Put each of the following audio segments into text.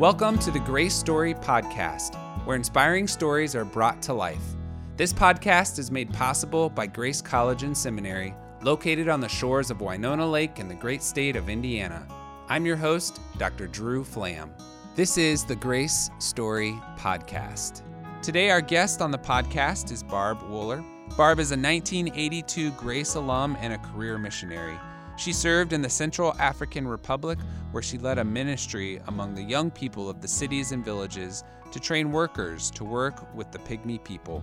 Welcome to the Grace Story Podcast, where inspiring stories are brought to life. This podcast is made possible by Grace College and Seminary, located on the shores of Winona Lake in the great state of Indiana. I'm your host, Dr. Drew Flamm. This is the Grace Story Podcast. Today, our guest on the podcast is Barb Wooler. Barb is a 1982 Grace alum and a career missionary. She served in the Central African Republic, where she led a ministry among the young people of the cities and villages to train workers to work with the Pygmy people.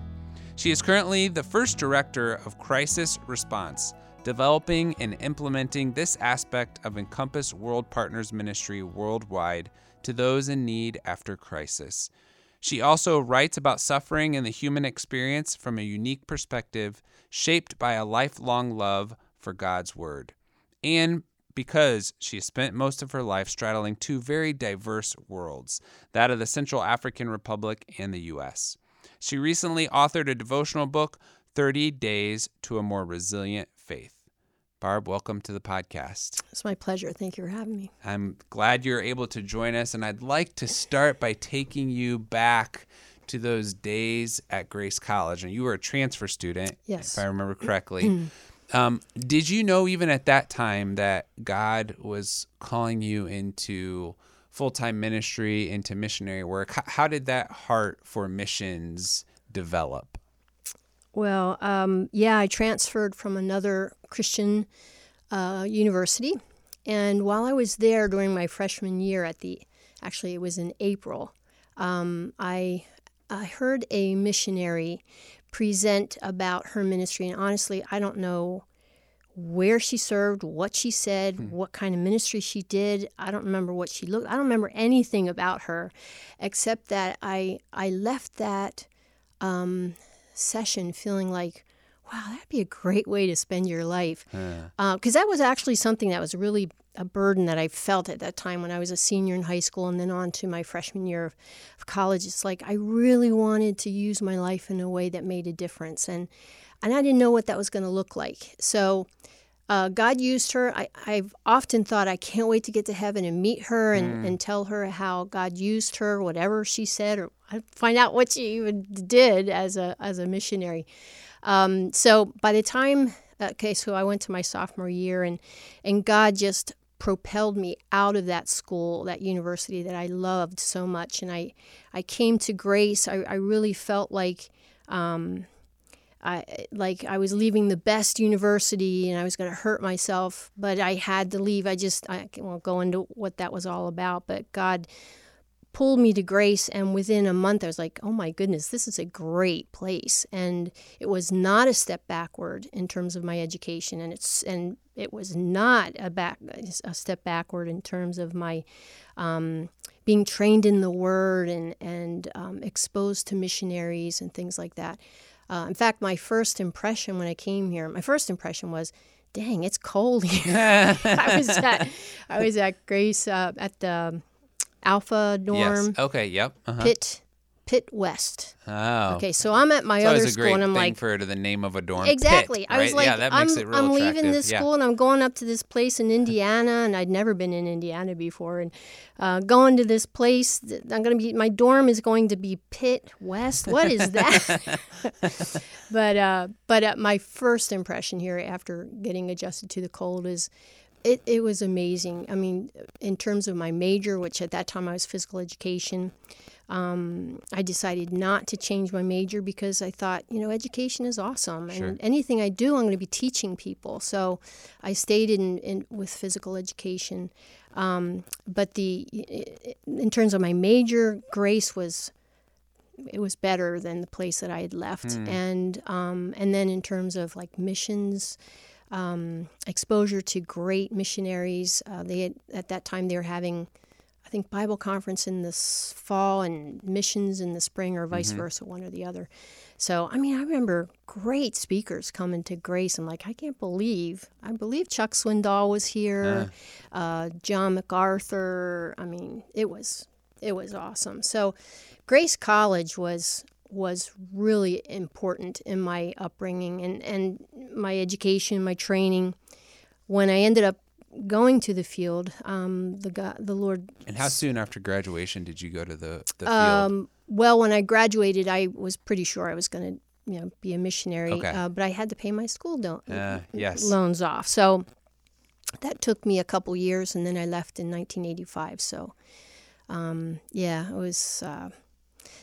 She is currently the first director of crisis response, developing and implementing this aspect of Encompass World Partners Ministry worldwide to those in need after crisis. She also writes about suffering and the human experience from a unique perspective, shaped by a lifelong love for God's Word and because she spent most of her life straddling two very diverse worlds that of the Central African Republic and the U.S. She recently authored a devotional book, 30 Days to a More Resilient Faith. Barb, welcome to the podcast. It's my pleasure. Thank you for having me. I'm glad you're able to join us, and I'd like to start by taking you back to those days at Grace College. And you were a transfer student, yes. if I remember correctly. Um, did you know even at that time that God was calling you into full time ministry, into missionary work? How, how, did that heart for missions develop? Well, um, yeah, I transferred from another Christian uh, university. And while I was there during my freshman year, at the actually, it was in April, um, I, I heard a missionary present about her ministry. And honestly, I don't know where she served, what she said, hmm. what kind of ministry she did. I don't remember what she looked. I don't remember anything about her, except that I I left that um, session feeling like, wow, that'd be a great way to spend your life. Because yeah. uh, that was actually something that was really a burden that I felt at that time when I was a senior in high school and then on to my freshman year of, of college. It's like I really wanted to use my life in a way that made a difference. And and I didn't know what that was going to look like. So uh, God used her. I, have often thought I can't wait to get to heaven and meet her and, mm. and tell her how God used her, whatever she said, or find out what she even did as a as a missionary. Um, so by the time, okay, so I went to my sophomore year, and and God just propelled me out of that school, that university that I loved so much, and I I came to Grace. I, I really felt like. Um, I like I was leaving the best university and I was going to hurt myself, but I had to leave. I just I won't go into what that was all about, but God pulled me to grace and within a month I was like, "Oh my goodness, this is a great place." And it was not a step backward in terms of my education and it's and it was not a back a step backward in terms of my um, being trained in the word and and um, exposed to missionaries and things like that. Uh, in fact, my first impression when I came here, my first impression was, "Dang, it's cold here." I was at I was at Grace uh, at the Alpha dorm. Yes. Okay. Yep. Uh-huh. Pitt Pitt West. Oh. Okay, so I'm at my other school and I'm like for the name of a dorm. Exactly. Pitt, I was right? like, yeah, that I'm, makes it real I'm attractive. leaving this yeah. school and I'm going up to this place in Indiana, and I'd never been in Indiana before, and uh, going to this place. I'm going to be my dorm is going to be Pitt West. What is that? but uh, but uh, my first impression here after getting adjusted to the cold is. It, it was amazing. I mean, in terms of my major, which at that time I was physical education, um, I decided not to change my major because I thought, you know, education is awesome, sure. and anything I do, I'm going to be teaching people. So I stayed in, in with physical education. Um, but the in terms of my major, Grace was it was better than the place that I had left, mm. and um, and then in terms of like missions. Um, exposure to great missionaries. Uh, they had, at that time they were having I think Bible conference in the fall and missions in the spring, or vice mm-hmm. versa, one or the other. So, I mean, I remember great speakers coming to Grace. I'm like, I can't believe, I believe Chuck Swindoll was here, uh. Uh, John MacArthur. I mean, it was it was awesome. So, Grace College was was really important in my upbringing and and my education, my training. When I ended up going to the field, um, the God, the Lord. And how soon after graduation did you go to the, the field? Um, well, when I graduated, I was pretty sure I was going to you know be a missionary, Okay. uh, but I had to pay my school do- Uh, yes. loans off. So that took me a couple years, and then I left in 1985. So um, yeah, it was. Uh,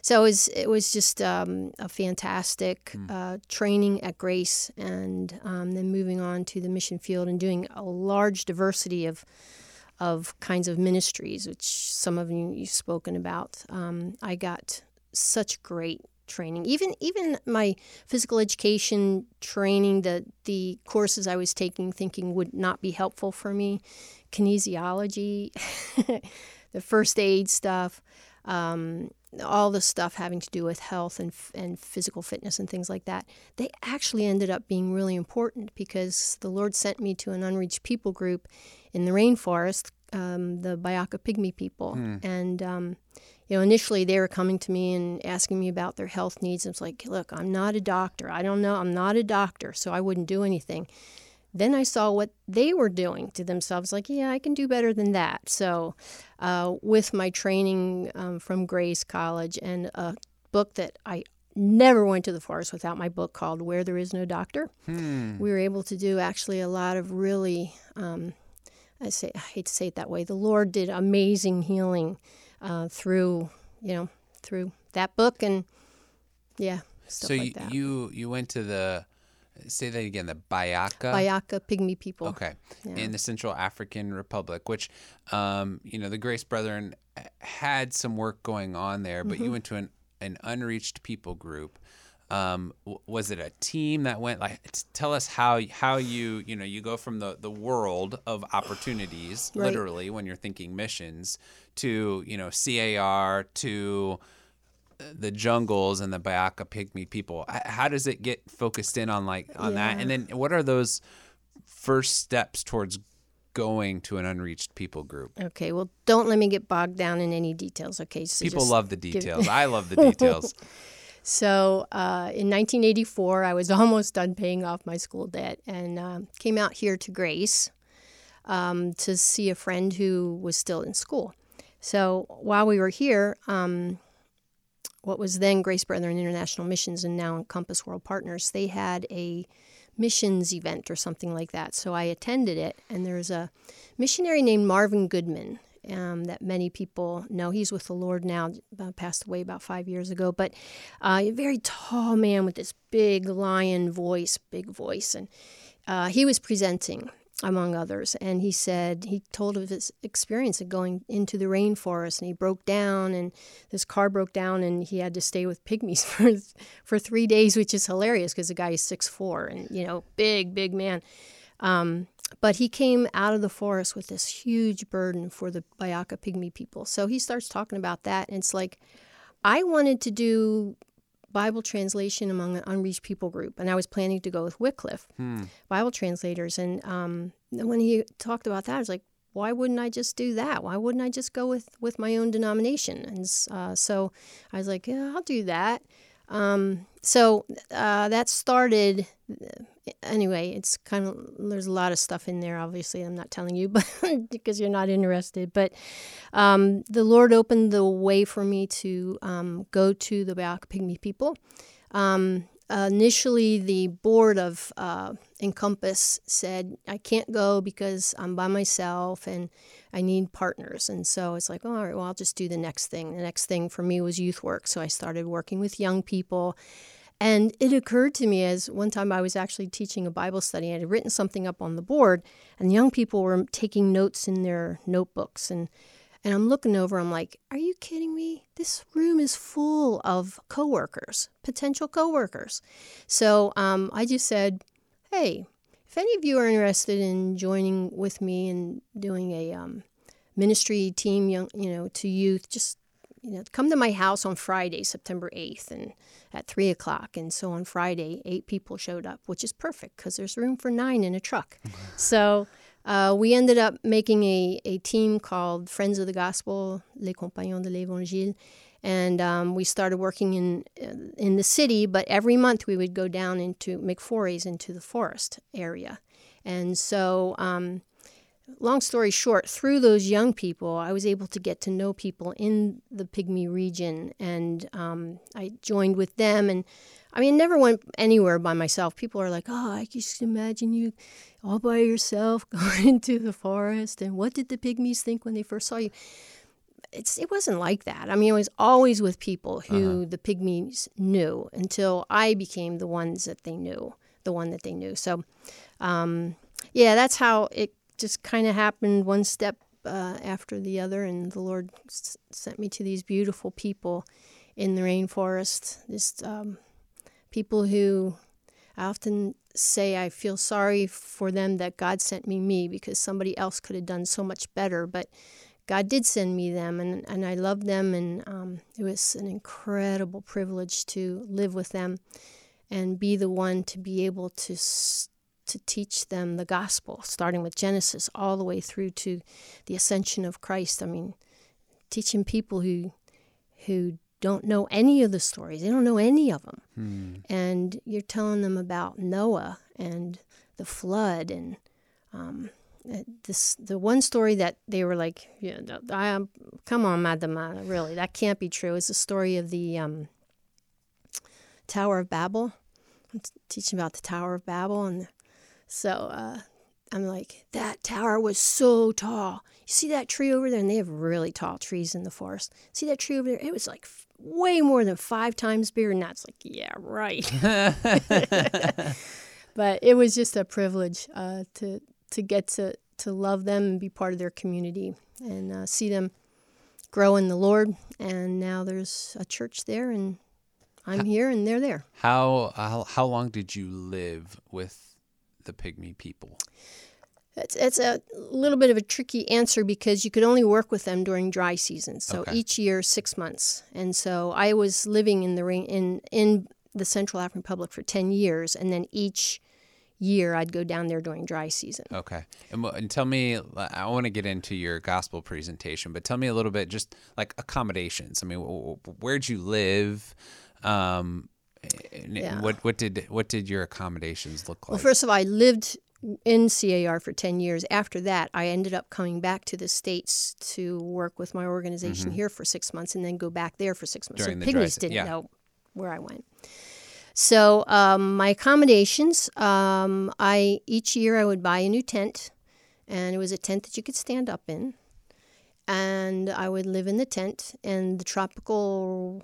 so it was, it was just um, a fantastic Hmm. uh, training at Grace, and um, then moving on to the mission field and doing a large diversity of of kinds of ministries, which some of you you've spoken about. Um, I got such great training. Even even my physical education training, the the courses I was taking, thinking would not be helpful for me, kinesiology, the first aid stuff. Um, all the stuff having to do with health and, and physical fitness and things like that, they actually ended up being really important because the Lord sent me to an unreached people group in the rainforest, um, the Bayaka Pygmy people. And, um, you know, initially they were coming to me and asking me about their health needs. And it's like, look, I'm not a doctor. I don't know. I'm not a doctor, so I wouldn't do anything. Then I saw what they were doing to themselves, like, yeah, I can do better than that. So, uh, with my training um, from Grace College and a book that I never went to the forest without my book called Where There Is No Doctor, Hmm. we were able to do actually a lot of really, um, I say, I hate to say it that way, the Lord did amazing healing uh, through, you know, through that book and, yeah, stuff So like that. you you went to the say that again the Bayaka. Bayaka Pygmy people. Okay, Yeah. in the Central African Republic, which um, you know the Grace Brethren had some work going on there, but Mm-hmm. you went to an an unreached people group. Um, was it a team that went like? Tell us how how you you know you go from the the world of opportunities, Right. literally when you're thinking missions, to you know CAR to the jungles and the Bayaka pygmy people. How does it get focused in on like on that? And then what are those first steps towards going to an unreached people group? Okay, well, don't let me get bogged down in any details. Okay, so People love the details. I love the details. So uh, in 1984, I was almost done paying off my school debt and um, came out here to Grace um, to see a friend who was still in school. So while we were here, um, what was then Grace Brethren International Missions and now Encompass World Partners, they had a missions event or something like that. So I attended it, and there's a missionary named Marvin Goodman um, that many people know. He's with the Lord now, uh, passed away about five years ago, but uh, a very tall man with this big lion voice, big voice, and uh, he was presenting among others. And he said, he told of his experience of going into the rainforest and he broke down and this car broke down and he had to stay with pygmies for, for three days, which is hilarious because the guy is six four and, you know, big, big man. Um, but he came out of the forest with this huge burden for the Bayaka pygmy people. So he starts talking about that. And it's like, I wanted to do Bible translation among an unreached people group, and I was planning to go with Wycliffe, Bible translators. And um, when he talked about that, I was like, why wouldn't I just do that? Why wouldn't I just go with, with my own denomination? And uh, so I was like, yeah, I'll do that. Um, so uh, that started. Anyway, it's kind of there's a lot of stuff in there. Obviously, I'm not telling you, but because you're not interested. But um, the Lord opened the way for me to um, go to the Bayaka Pygmy people. Um, initially, the board of uh, Encompass said I can't go because I'm by myself and I need partners. And so it's like, oh, all right, well, I'll just do the next thing. The next thing for me was youth work. So I started working with young people. And it occurred to me as one time I was actually teaching a Bible study. I had written something up on the board, and young people were taking notes in their notebooks. And, and I'm looking over, I'm like, are you kidding me? This room is full of coworkers, potential coworkers. So um, I just said, hey, if any of you are interested in joining with me and doing a um, ministry team, young, you know, to youth, just you know, come to my house on Friday, September 8th, and at 3 o'clock. And so on Friday, eight people showed up, which is perfect because there's room for nine in a truck. so uh, we ended up making a, a team called Friends of the Gospel, Les Compagnons de l'Évangile. And um, we started working in in the city, but every month we would go down into make into the forest area. And so um, long story short, through those young people, I was able to get to know people in the Pygmy region, and um, I joined with them. And I mean, never went anywhere by myself. People are like, "Oh, I just imagine you all by yourself going into the forest." And what did the Pygmies think when they first saw you? It's, it wasn't like that. I mean, I was always with people who uh-huh. the Pygmies knew until I became the ones that they knew, the one that they knew. So, um, yeah, that's how it just kind of happened one step uh, after the other, and the Lord s- sent me to these beautiful people in the rainforest. Just um, people who I often say I feel sorry for them that God sent me me because somebody else could have done so much better, but God did send me them, and, and I love them, and um, it was an incredible privilege to live with them and be the one to be able to to teach them the gospel, starting with Genesis all the way through to the ascension of Christ. I mean, teaching people who who don't know any of the stories. They don't know any of them. Hmm. And you're telling them about Noah and the flood and um, uh, this the one story that they were like, yeah, I, come on, Madam, really, that can't be true. It's the story of the um, Tower of Babel. I'm teaching about the Tower of Babel, and so uh, I'm like, that tower was so tall. You see that tree over there? And they have really tall trees in the forest. See that tree over there? It was like f- way more than five times bigger And that's like, yeah, right. but it was just a privilege uh, to to get to to love them and be part of their community and uh, see them grow in the Lord. And now there's a church there, and I'm here, and they're there. How how, how long did you live with the pygmy people? It's, it's a little bit of a tricky answer because you could only work with them during dry season. So okay. each year, six months. And so I was living in the ring in in the Central African Republic for ten years, and then each year I'd go down there during dry season. Okay, and, and tell me, I want to get into your gospel presentation, but tell me a little bit, just like accommodations. I mean, where'd you live? Um, yeah. What what did what did your accommodations look like? Well, first of all, I lived in CAR for 10 years. After that, I ended up coming back to the States to work with my organization mm-hmm. here for six months and then go back there for six months. During so Pygmies didn't yeah. know where I went. So um, my accommodations, um, I each year I would buy a new tent, and it was a tent that you could stand up in, and I would live in the tent. And the tropical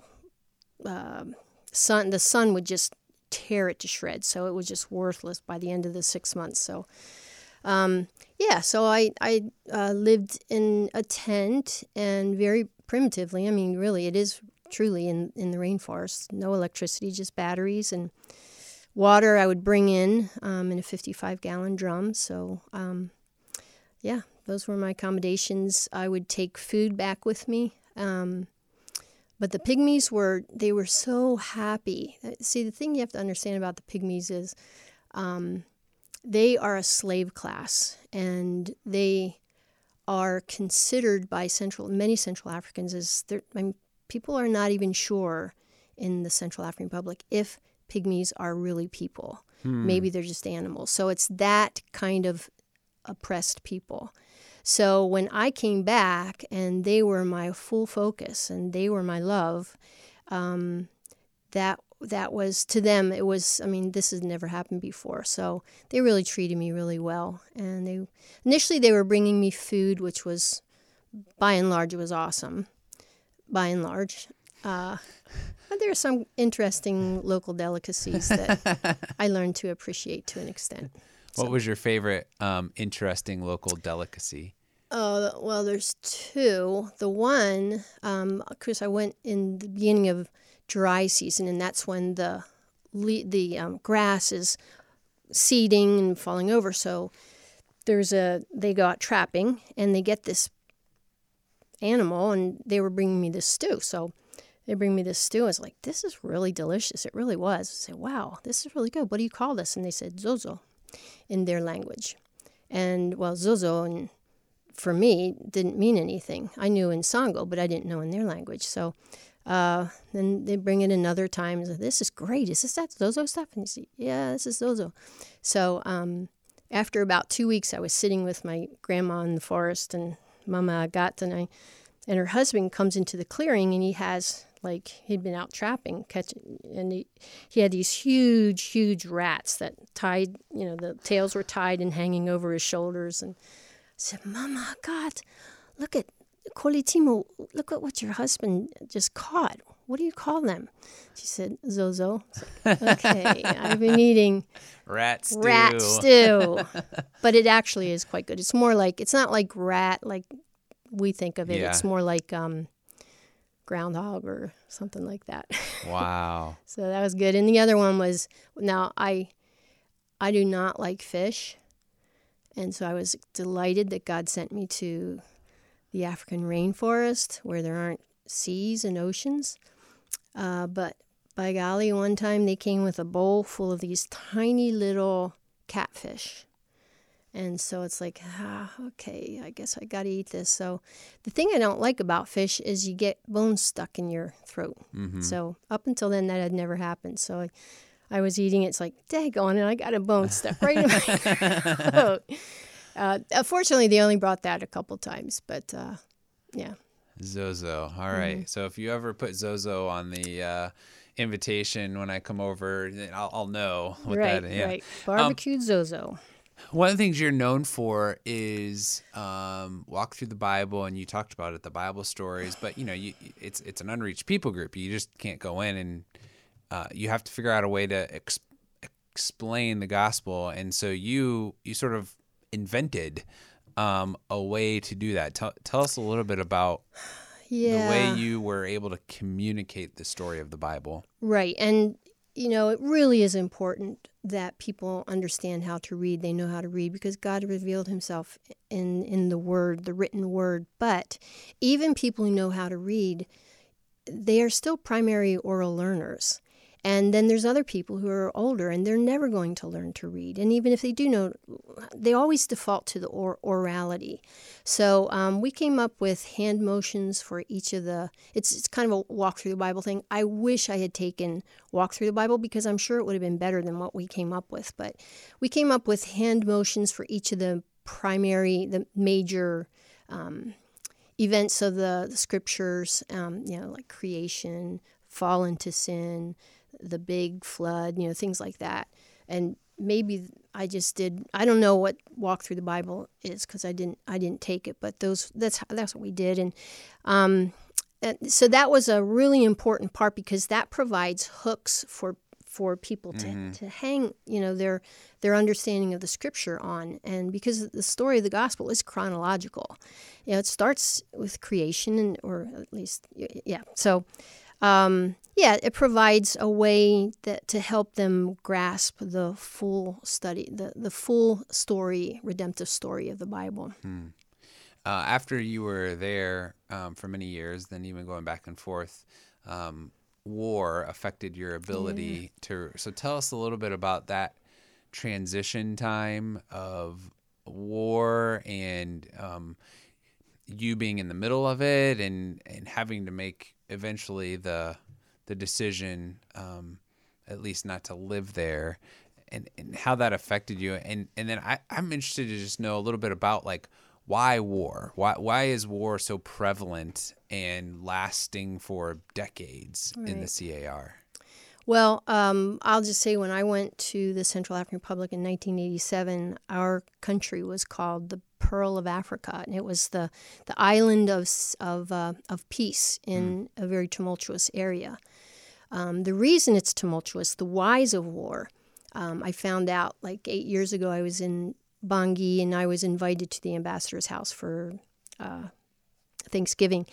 uh, sun the sun would just tear it to shreds. So it was just worthless by the end of the six months. So um, yeah, so I I uh, lived in a tent and very primitively. I mean, really, it is truly in in the rainforest. No electricity, just batteries and water. I would bring in um, in a 55 gallon drum. So um, yeah, those were my accommodations. I would take food back with me. Um, but the pygmies were they were so happy. Uh, see, the thing you have to understand about the pygmies is um, they are a slave class, and they are considered by central many Central Africans as I mean, people are not even sure in the Central African Republic if pygmies are really people. Hmm. Maybe they're just animals. So it's that kind of oppressed people. So when I came back and they were my full focus and they were my love, um, that that was to them it was i mean this has never happened before. So they really treated me really well. And they initially they were bringing me food which was by and large it was awesome. By and large. Uh, but there are some interesting local delicacies that i learned to appreciate to an extent what so. was your favorite um, interesting local delicacy? Uh, well, there's two. The one, um, I went in the beginning of dry season, and that's when the the um, grass is seeding and falling over. So there's a they go out trapping, and they get this animal, and they were bringing me this stew. So they bring me this stew. I was like, this is really delicious. It really was. I said, wow, this is really good. What do you call this? And they said, zozo in their language. And well, Zozo and for me didn't mean anything. I knew in Sango, but I didn't know in their language. So uh, then they bring it another time. This is great. Is this that Zozo stuff? And you say, yeah, this is Zozo. So um, after about two weeks, I was sitting with my grandma in the forest, and Mama got and I, and her husband comes into the clearing, and he has like he'd been out trapping, catching, and he, he had these huge, huge rats that tied, you know, the tails were tied and hanging over his shoulders, and I said, "Mama, God, look at Kolitimo, look at what your husband just caught. What do you call them? She said, Zozo. Like, okay, I've been eating rat stew. Rat stew. but it actually is quite good. It's more like, it's not like rat like we think of it. Yeah. It's more like um, groundhog or something like that. Wow. so that was good. And the other one was, now I, I do not like fish. And so I was delighted that God sent me to the African rainforest where there aren't seas and oceans. Uh, but by golly, one time they came with a bowl full of these tiny little catfish. And so it's like, ah, okay, I guess I got to eat this. So the thing I don't like about fish is you get bones stuck in your throat. Mm-hmm. So up until then, that had never happened. So I, I was eating it. It's like, daggone it, I got a bone stuck right in my throat. Uh, fortunately, they only brought that a couple times, but uh, yeah. Zozo. All right. mm-hmm. So if you ever put Zozo on the uh, invitation when I come over, I'll, I'll know what right, that is. Yeah. Right. Barbecued um, Zozo. One of the things you're known for is um, walk through the Bible, and you talked about it, the Bible stories. But you know, you, it's it's an unreached people group. You just can't go in, and uh, you have to figure out a way to ex- explain the gospel. And so you you sort of invented um, a way to do that. Tell, tell us a little bit about yeah. the way you were able to communicate the story of the Bible. Right. And, you know, it really is important that people understand how to read. They know how to read because God revealed himself in, in the word, the written word. But even people who know how to read, they are still primary oral learners. And then there's other people who are older and they're never going to learn to read. And even if they do know, they always default to the or- orality. So um, we came up with hand motions for each of the, it's, it's kind of a walk through the Bible thing. I wish I had taken walk through the Bible because I'm sure it would have been better than what we came up with. But we came up with hand motions for each of the primary, the major um, events of the, the scriptures, um, you know, like creation, fall into sin, the big flood, you know, things like that. And maybe I just did. I don't know what walk through the Bible is because I didn't. I didn't take it. But those. That's that's what we did. And, um, and so that was a really important part because that provides hooks for for people to, mm-hmm. to hang you know their their understanding of the scripture on and because the story of the gospel is chronological you know it starts with creation and or at least yeah so um, yeah, it provides a way that to help them grasp the full study, the, the full story, redemptive story of the Bible. Hmm. Uh, after you were there um, for many years, then even going back and forth, um, war affected your ability yeah. to. So tell us a little bit about that transition time of war and um, you being in the middle of it and and having to make eventually the the decision, um, at least not to live there, and, and how that affected you. And and then I, I'm interested to just know a little bit about like why war? Why why is war so prevalent and lasting for decades right. in the CAR? Well, um, I'll just say when I went to the Central African Republic in 1987, our country was called the Pearl of Africa, and it was the, the island of, of, uh, of peace in mm. a very tumultuous area. Um, the reason it's tumultuous, the whys of war, um, I found out like eight years ago. I was in Bangui and I was invited to the ambassador's house for uh, Thanksgiving.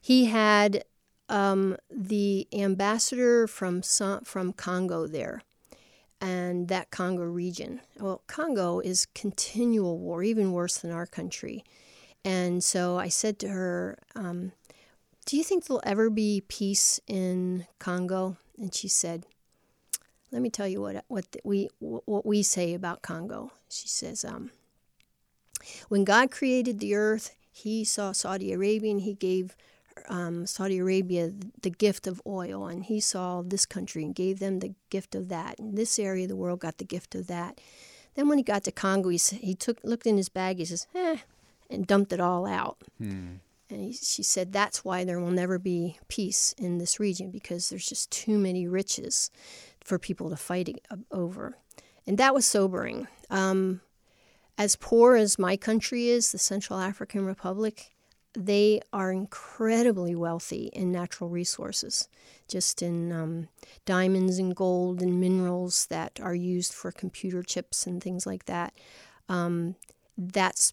He had um, the ambassador from from Congo there, and that Congo region. Well, Congo is continual war, even worse than our country. And so I said to her, um, "Do you think there'll ever be peace in Congo?" And she said, "Let me tell you what what the, we what we say about Congo." She says, um, "When God created the earth, He saw Saudi Arabia and He gave um, Saudi Arabia the gift of oil, and he saw this country and gave them the gift of that. And this area of the world got the gift of that. Then when he got to Congo, he, he took looked in his bag. He says, "Eh," and dumped it all out. Hmm. And he, she said that's why there will never be peace in this region because there's just too many riches for people to fight over. And that was sobering. Um, as poor as my country is, the Central African Republic, they are incredibly wealthy in natural resources, just in um, diamonds and gold and minerals that are used for computer chips and things like that. Um, that's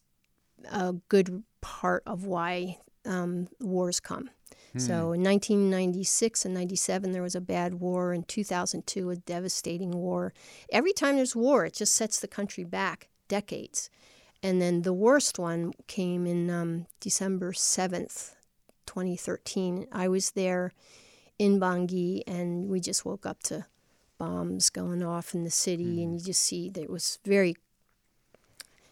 a good part of why um, wars come. So in 1996 and 97, there was a bad war. In 2002, a devastating war. Every time there's war, it just sets the country back decades. And then the worst one came in um, December 7th, 2013. I was there in Bangui, and we just woke up to bombs going off in the city, mm. and you just see that it was very,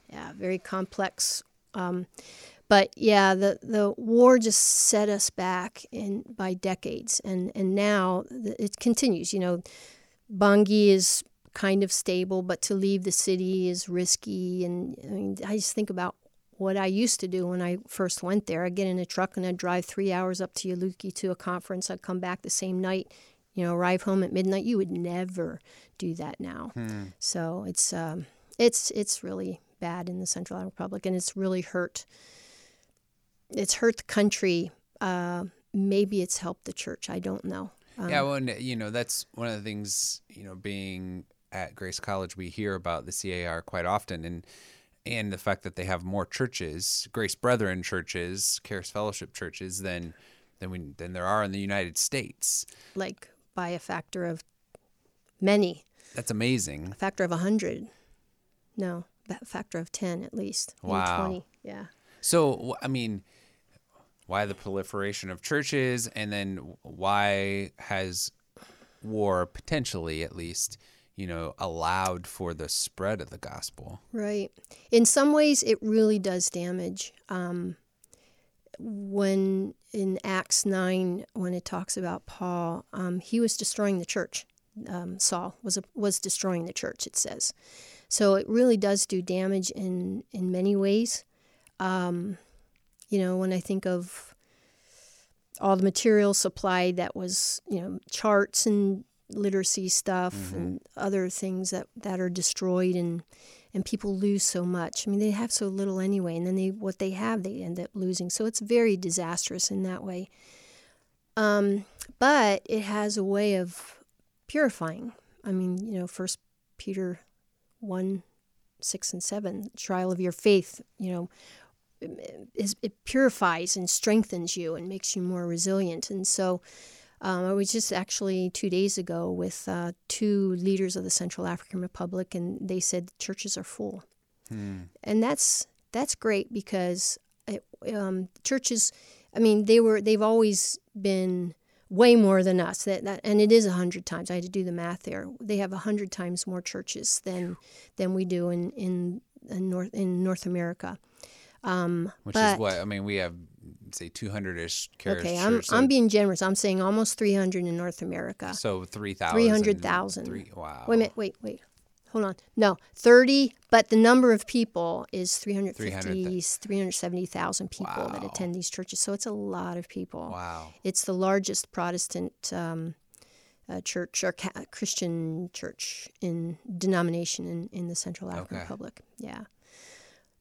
yeah, very complex. Um, but yeah, the, the war just set us back in by decades, and and now it continues. You know, Bangui is kind of stable, but to leave the city is risky. And I mean, I just think about what I used to do when I first went there. I'd get in a truck and I'd drive three hours up to Yaloké to a conference. I'd come back the same night, you know, arrive home at midnight. You would never do that now. Hmm. So it's um, it's it's really bad in the Central African Republic, and it's really hurt it's hurt the country. Uh, maybe it's helped the church. I don't know. Um, yeah, well, you know, that's one of the things. You know, being at Grace College, we hear about the CAR quite often, and and the fact that they have more churches, Grace Brethren churches, Charis Fellowship churches, than than we than there are in the United States. Like by a factor of many. That's amazing. A factor of a hundred. No, a factor of ten at least. Wow. Twenty. Yeah. So I mean why the proliferation of churches, and then why has war potentially, at least, you know, allowed for the spread of the gospel? Right. In some ways, it really does damage. Um, when in Acts 9, when it talks about Paul, um, he was destroying the church. Um, Saul was a, was destroying the church. It says, so it really does do damage in in many ways. Um, you know, when I think of all the material supplied that was, you know, charts and literacy stuff mm-hmm. and other things that, that are destroyed and and people lose so much. I mean, they have so little anyway, and then they what they have they end up losing. So it's very disastrous in that way. Um, but it has a way of purifying. I mean, you know, First Peter one, six and seven, trial of your faith. You know, it purifies and strengthens you and makes you more resilient. And so um, I was just actually two days ago with uh, two leaders of the Central African Republic, and they said the churches are full. Hmm. And that's that's great because it, um, churches, I mean, they were they've always been way more than us. That, that and it is a hundred times. I had to do the math there. They have a hundred times more churches than than we do in in, in North in North America. Um, Which but, is what I mean. We have say 200 ish Okay, I'm, so I'm being generous. I'm saying almost 300 in North America. So 3,000. 300,000. Three, wow. Wait a minute. Wait, wait. Hold on. No, 30, but the number of people is 350, 370,000 people wow. that attend these churches. So it's a lot of people. Wow. It's the largest Protestant um, uh, church or ca- Christian church in denomination in, in the Central African okay. Republic. Yeah.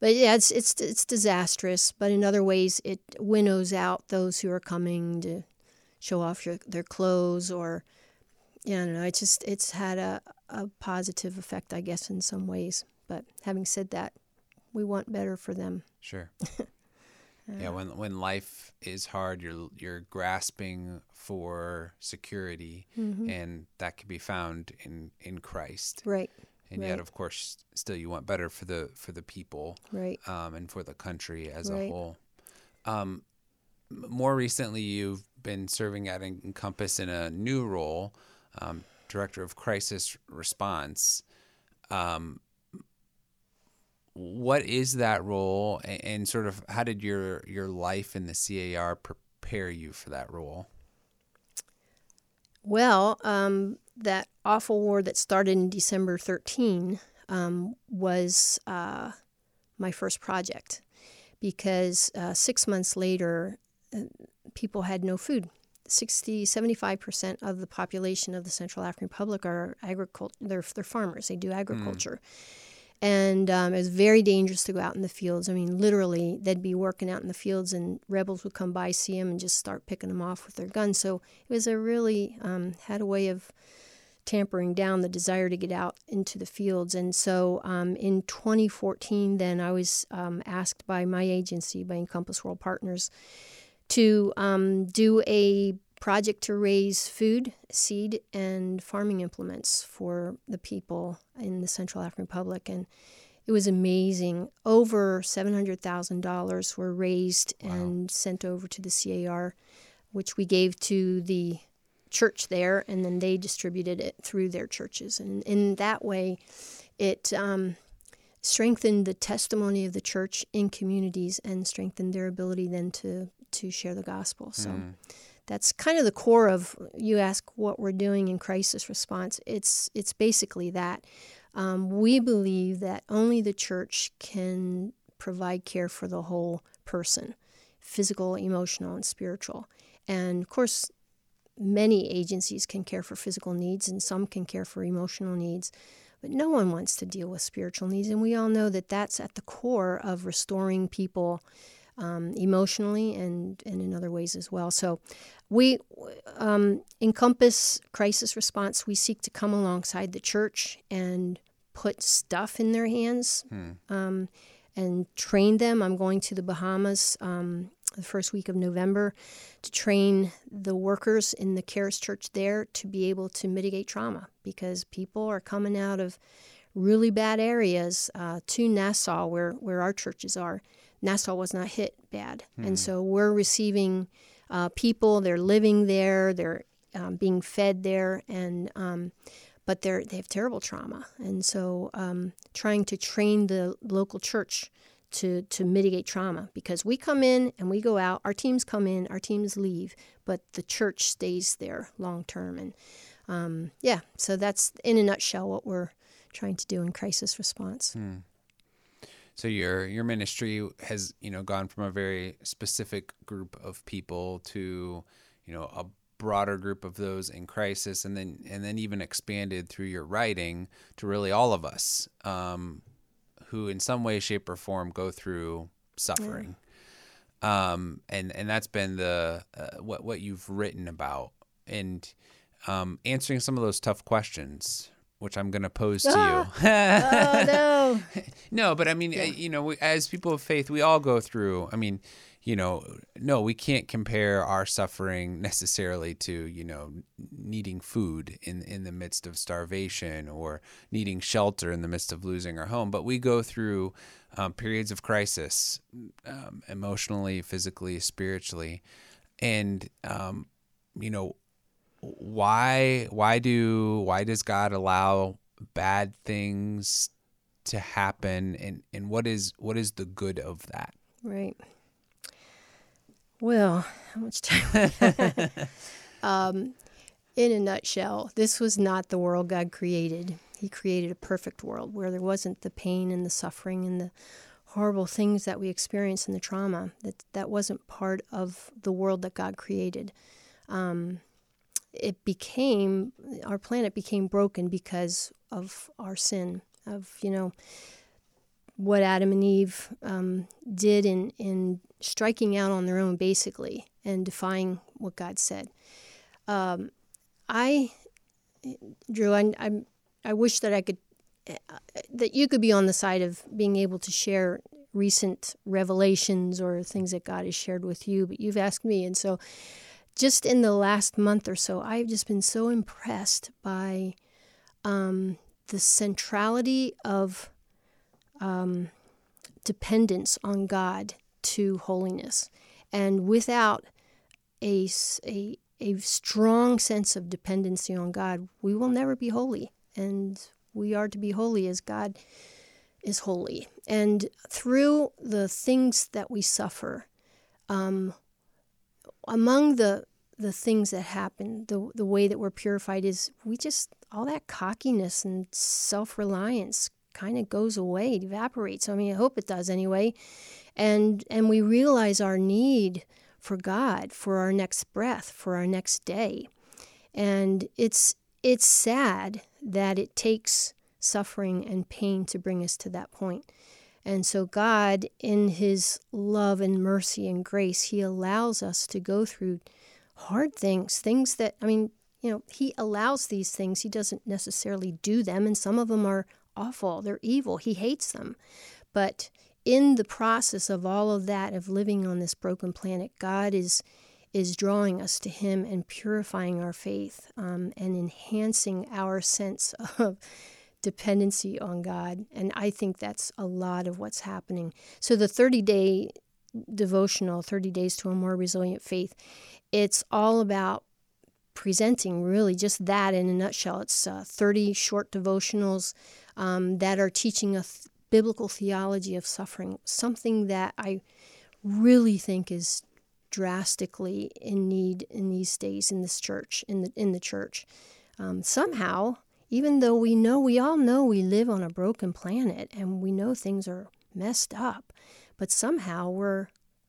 But yeah, it's it's it's disastrous. But in other ways, it winnows out those who are coming to show off your, their clothes, or yeah, I don't know. It's just it's had a a positive effect, I guess, in some ways. But having said that, we want better for them. Sure. yeah, when when life is hard, you're you're grasping for security, mm-hmm. and that can be found in in Christ. Right and right. yet of course still you want better for the for the people right um, and for the country as right. a whole um, more recently you've been serving at encompass in a new role um, director of crisis response um, what is that role and, and sort of how did your your life in the CAR prepare you for that role well, um, that awful war that started in December 13, um, was uh, my first project because uh, six months later, uh, people had no food. 60, 75% of the population of the Central African Republic are agriculture, they're, they're farmers, they do agriculture. Mm. And um, it was very dangerous to go out in the fields. I mean, literally, they'd be working out in the fields, and rebels would come by, see them, and just start picking them off with their guns. So it was a really um, had a way of tampering down the desire to get out into the fields. And so um, in 2014, then I was um, asked by my agency, by Encompass World Partners, to um, do a project to raise food, seed, and farming implements for the people in the Central African Republic. And it was amazing. Over $700,000 were raised wow. and sent over to the CAR, which we gave to the church there, and then they distributed it through their churches. And in that way, it um, strengthened the testimony of the church in communities and strengthened their ability then to to share the gospel. So. Mm. That's kind of the core of you ask what we're doing in crisis response. It's it's basically that um, we believe that only the church can provide care for the whole person, physical, emotional, and spiritual. And of course, many agencies can care for physical needs and some can care for emotional needs but no one wants to deal with spiritual needs and we all know that that's at the core of restoring people um, emotionally and, and in other ways as well so we um, encompass crisis response we seek to come alongside the church and put stuff in their hands hmm. um, and train them i'm going to the bahamas um, the first week of November to train the workers in the Charis Church there to be able to mitigate trauma because people are coming out of really bad areas uh, to Nassau, where, where our churches are. Nassau was not hit bad. Mm. And so we're receiving uh, people, they're living there, they're um, being fed there, and um, but they're, they have terrible trauma. And so um, trying to train the local church to to mitigate trauma because we come in and we go out our teams come in our teams leave but the church stays there long term and um, yeah so that's in a nutshell what we're trying to do in crisis response hmm. So your your ministry has you know gone from a very specific group of people to you know a broader group of those in crisis and then and then even expanded through your writing to really all of us um, who in some way shape or form go through suffering yeah. um, and and that's been the uh, what what you've written about and um, answering some of those tough questions which I'm going to pose to ah! you. oh no. no, but I mean, yeah. you know, as people of faith, we all go through. I mean, you know, no, we can't compare our suffering necessarily to, you know, needing food in in the midst of starvation or needing shelter in the midst of losing our home. But we go through um, periods of crisis, um, emotionally, physically, spiritually, and um, you know, why why do why does God allow bad things to happen, and and what is what is the good of that? Right. Well, how much time? um, in a nutshell, this was not the world God created. He created a perfect world where there wasn't the pain and the suffering and the horrible things that we experience and the trauma. That that wasn't part of the world that God created. Um, it became our planet became broken because of our sin of you know what Adam and Eve um, did in, in striking out on their own, basically, and defying what God said. Um, I, Drew, I, I, I wish that I could, uh, that you could be on the side of being able to share recent revelations or things that God has shared with you, but you've asked me. And so, just in the last month or so, I've just been so impressed by um, the centrality of um, dependence on God to holiness. And without a, a, a strong sense of dependency on God, we will never be holy. And we are to be holy as God is holy. And through the things that we suffer, um, among the the things that happen, the the way that we're purified is we just all that cockiness and self reliance kind of goes away, it evaporates. I mean, I hope it does anyway. And and we realize our need for God, for our next breath, for our next day. And it's it's sad that it takes suffering and pain to bring us to that point. And so, God, in His love and mercy and grace, He allows us to go through hard things, things that, I mean, you know, He allows these things. He doesn't necessarily do them, and some of them are awful, they're evil. He hates them. But in the process of all of that, of living on this broken planet, God is is drawing us to Him and purifying our faith um, and enhancing our sense of dependency on God. And I think that's a lot of what's happening. So the 30 day devotional, 30 Days to a More Resilient Faith, it's all about presenting really just that in a nutshell. It's uh, 30 short devotionals um, that are teaching a th- biblical theology of suffering, something that I really think is drastically in need in these days in this church in the in the church. Um, somehow even though we know, we all know we live on a broken planet and we know things are messed up, but somehow we're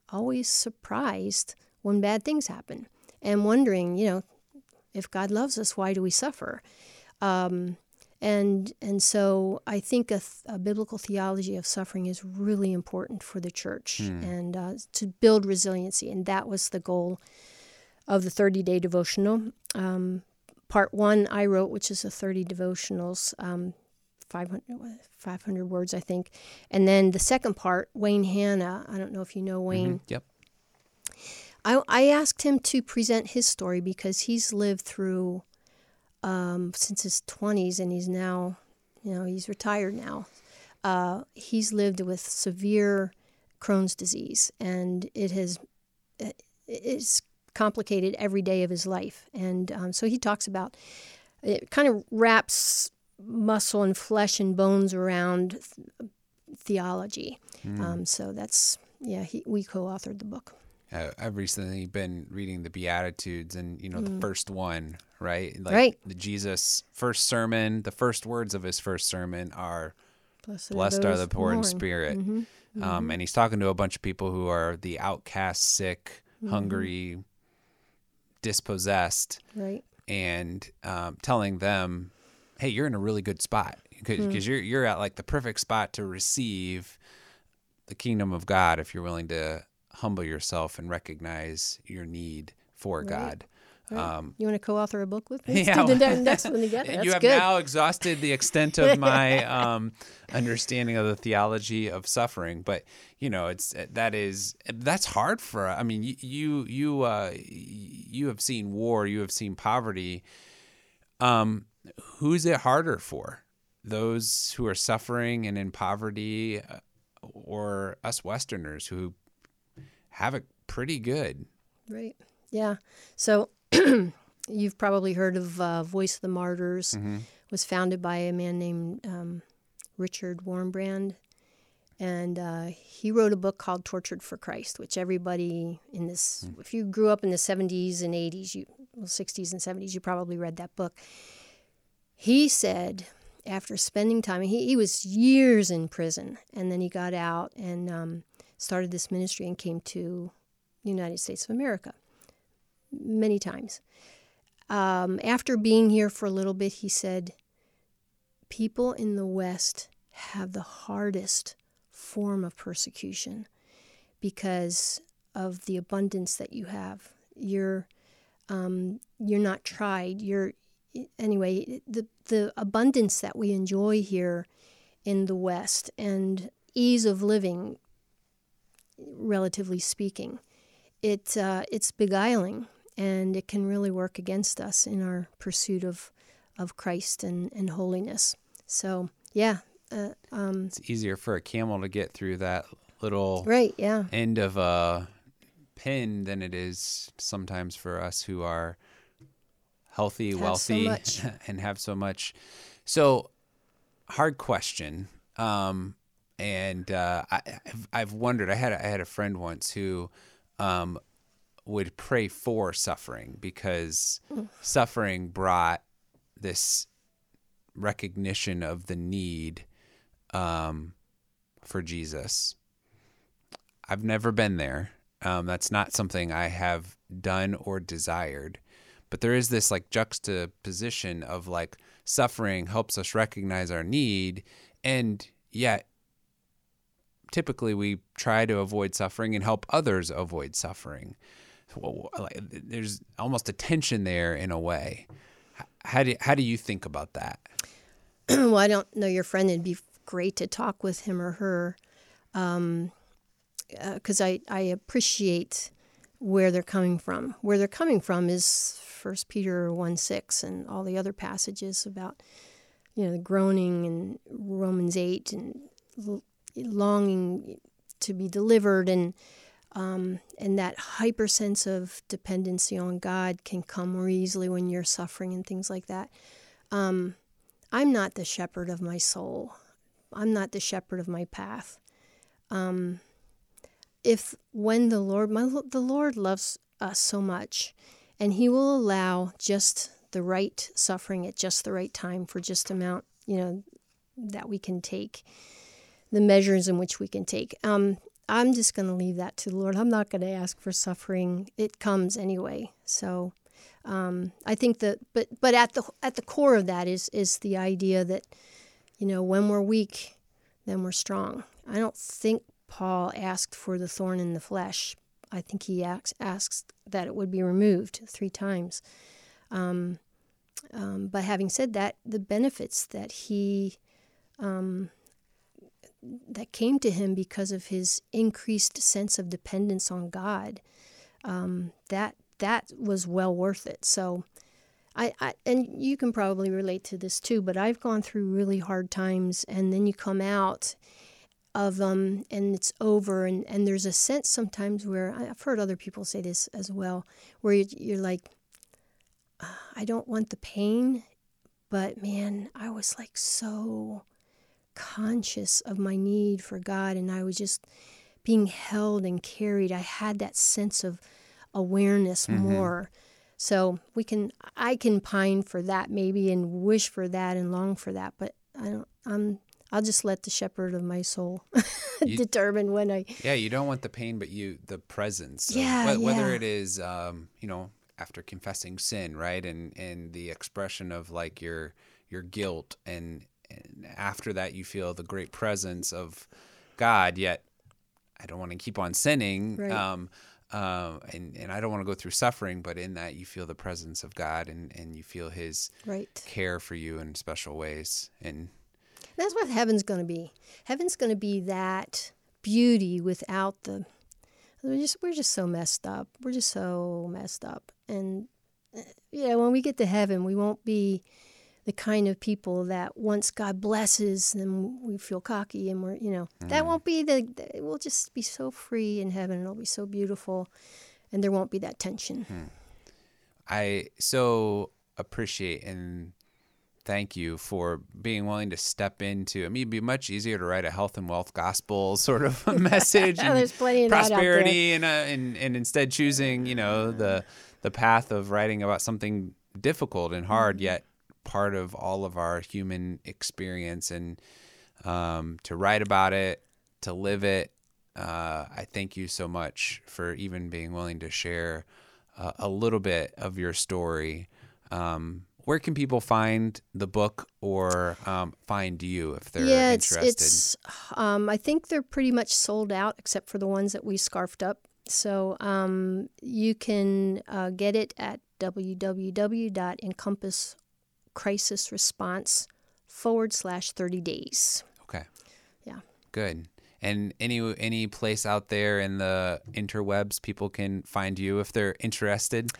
always surprised when bad things happen and wondering, you know, if God loves us, why do we suffer? Um, and and so I think a, th- a, biblical theology of suffering is really important for the church hmm. and uh, to build resiliency, and that was the goal of the 30 day devotional. Um, part one I wrote, which is a 30 devotionals, um, 500, 500, words, I think. And then the second part, Wayne Hanna, I don't know if you know Wayne. Mm-hmm. Yep. I, I asked him to present his story because he's lived through um, since his 20s and he's now, you know, he's retired now. Uh, he's lived with severe Crohn's disease and it has it's complicated every day of his life. And um, so he talks about it kind of wraps muscle and flesh and bones around th- theology. Mm. Um, so that's, yeah, he, we co authored the book. Uh, I've recently been reading the Beatitudes, and you know mm. the first one, right? Like right. The Jesus first sermon. The first words of his first sermon are, "Blessed, Blessed are, are, the poor in spirit." Mm-hmm. Um, mm-hmm. Um, and he's talking to a bunch of people who are the outcast, sick, mm-hmm. hungry, dispossessed, right? And um, telling them, "Hey, you're in a really good spot because mm. you're you're at like the perfect spot to receive the kingdom of God if you're willing to humble yourself and recognize your need for right. God." Right. Um, you want to co-author a book with me? Yeah, next one together. That's you have good. now exhausted the extent of my um, understanding of the theology of suffering, but you know, it's that is that's hard for. I mean, you you uh, you have seen war, you have seen poverty. Um, who's it harder for? Those who are suffering and in poverty, uh, or us Westerners who have it pretty good? Right. Yeah. So you've probably heard of uh, Voice of the Martyrs. Mm-hmm. Was founded by a man named um, Richard Wurmbrand, and uh, he wrote a book called Tortured for Christ, which everybody in this, mm. if you grew up in the 70s and 80s, you, well, 60s and 70s, you probably read that book. He said, after spending time, he, he was years in prison, and then he got out and um, started this ministry and came to the United States of America many times. Um, after being here for a little bit, he said, People in the West have the hardest form of persecution because of the abundance that you have. You're um, you're not tried. You're anyway the the abundance that we enjoy here in the West and ease of living, relatively speaking, it uh, it's beguiling and it can really work against us in our pursuit of of Christ and, and holiness. So yeah, uh, um, it's easier for a camel to get through that little right yeah end of a pin than it is sometimes for us who are healthy, have wealthy, so and have so much. So hard question. Um, and uh, I, I've wondered. I had I had a friend once who um, would pray for suffering because mm. suffering brought this recognition of the need um, for Jesus. I've never been there. Um, that's not something I have done or desired. But there is this like juxtaposition of like suffering helps us recognize our need, and yet typically we try to avoid suffering and help others avoid suffering. There's almost a tension there in a way. How do how do you think about that? well, I don't know your friend. It'd be great to talk with him or her, because um, uh, I I appreciate where they're coming from. Where they're coming from is First Peter one six and all the other passages about you know the groaning and Romans eight and longing to be delivered and um, and that hyper sense of dependency on God can come more easily when you're suffering and things like that. Um, I'm not the shepherd of my soul. I'm not the shepherd of my path. Um, if when the Lord, my, the Lord loves us so much, and He will allow just the right suffering at just the right time for just amount, you know, that we can take, the measures in which we can take. Um, I'm just going to leave that to the Lord. I'm not going to ask for suffering. It comes anyway. So um, I think that, but but at the at the core of that is is the idea that, you know, when we're weak, then we're strong. I don't think Paul asked for the thorn in the flesh. I think he asks, asks that it would be removed three times. Um, um, but having said that, the benefits that he um, that came to him because of his increased sense of dependence on God. Um, that that was well worth it. So, I, I and you can probably relate to this too. But I've gone through really hard times, and then you come out of them, and it's over. And and there's a sense sometimes where I've heard other people say this as well, where you're like, I don't want the pain, but man, I was like so conscious of my need for God and I was just being held and carried. I had that sense of awareness mm-hmm. more. So we can I can pine for that maybe and wish for that and long for that, but I don't I'm I'll just let the shepherd of my soul you, determine when I Yeah, you don't want the pain but you the presence. Yeah, wh- whether yeah. it is um, you know, after confessing sin, right? And and the expression of like your your guilt and after that you feel the great presence of God. Yet I don't want to keep on sinning. Right. Um, uh, and, and I don't want to go through suffering, but in that you feel the presence of God and, and you feel His right. care for you in special ways. And that's what heaven's going to be. Heaven's going to be that beauty without the. We're just we're just so messed up. We're just so messed up, and uh, yeah, when we get to heaven, we won't be the kind of people that once God blesses, then we feel cocky and we're, you know, mm. that won't be the, we'll just be so free in heaven. It'll be so beautiful and there won't be that tension. Hmm. I so appreciate and thank you for being willing to step into. I mean, it'd be much easier to write a health and wealth gospel sort of message. and There's plenty of prosperity, and, uh, and and instead choosing, you know, the the path of writing about something difficult and hard, mm. yet part of all of our human experience and um, to write about it, to live it. Uh, I thank you so much for even being willing to share uh, a little bit of your story. Um, where can people find the book or um, find you if they're yeah, interested? it's, it's um, I think they're pretty much sold out except for the ones that we scarfed up. So um, you can uh, get it at www.encompass crisis response forward slash 30 days. Okay. Yeah. Good. And any any place out there in the interwebs people can find you if they're interested?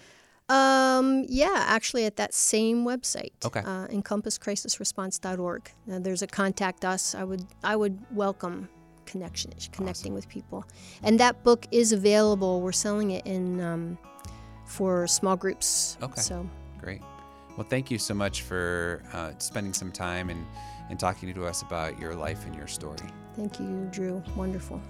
Um, yeah, actually at that same website. Okay. Uh, encompasscrisisresponse.org. Now, there's a contact us. I would I would welcome connection connecting awesome. with people. And that book is available. We're selling it in um, for small groups. Okay. So great. Well, thank you so much for uh, spending some time and, and talking to us about your life and your story. Thank you, Drew. Wonderful.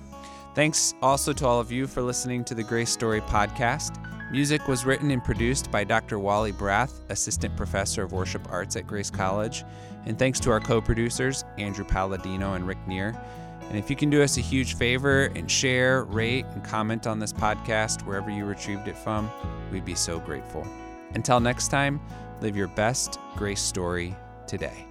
Thanks also to all of you for listening to the Grace Story podcast. Music was written and produced by Dr. Wally Brath, Assistant Professor of Worship Arts at Grace College. And thanks to our co producers, Andrew Palladino and Rick Neer. And if you can do us a huge favor and share, rate, and comment on this podcast wherever you retrieved it from, we'd be so grateful. Until next time, live your best grace story today.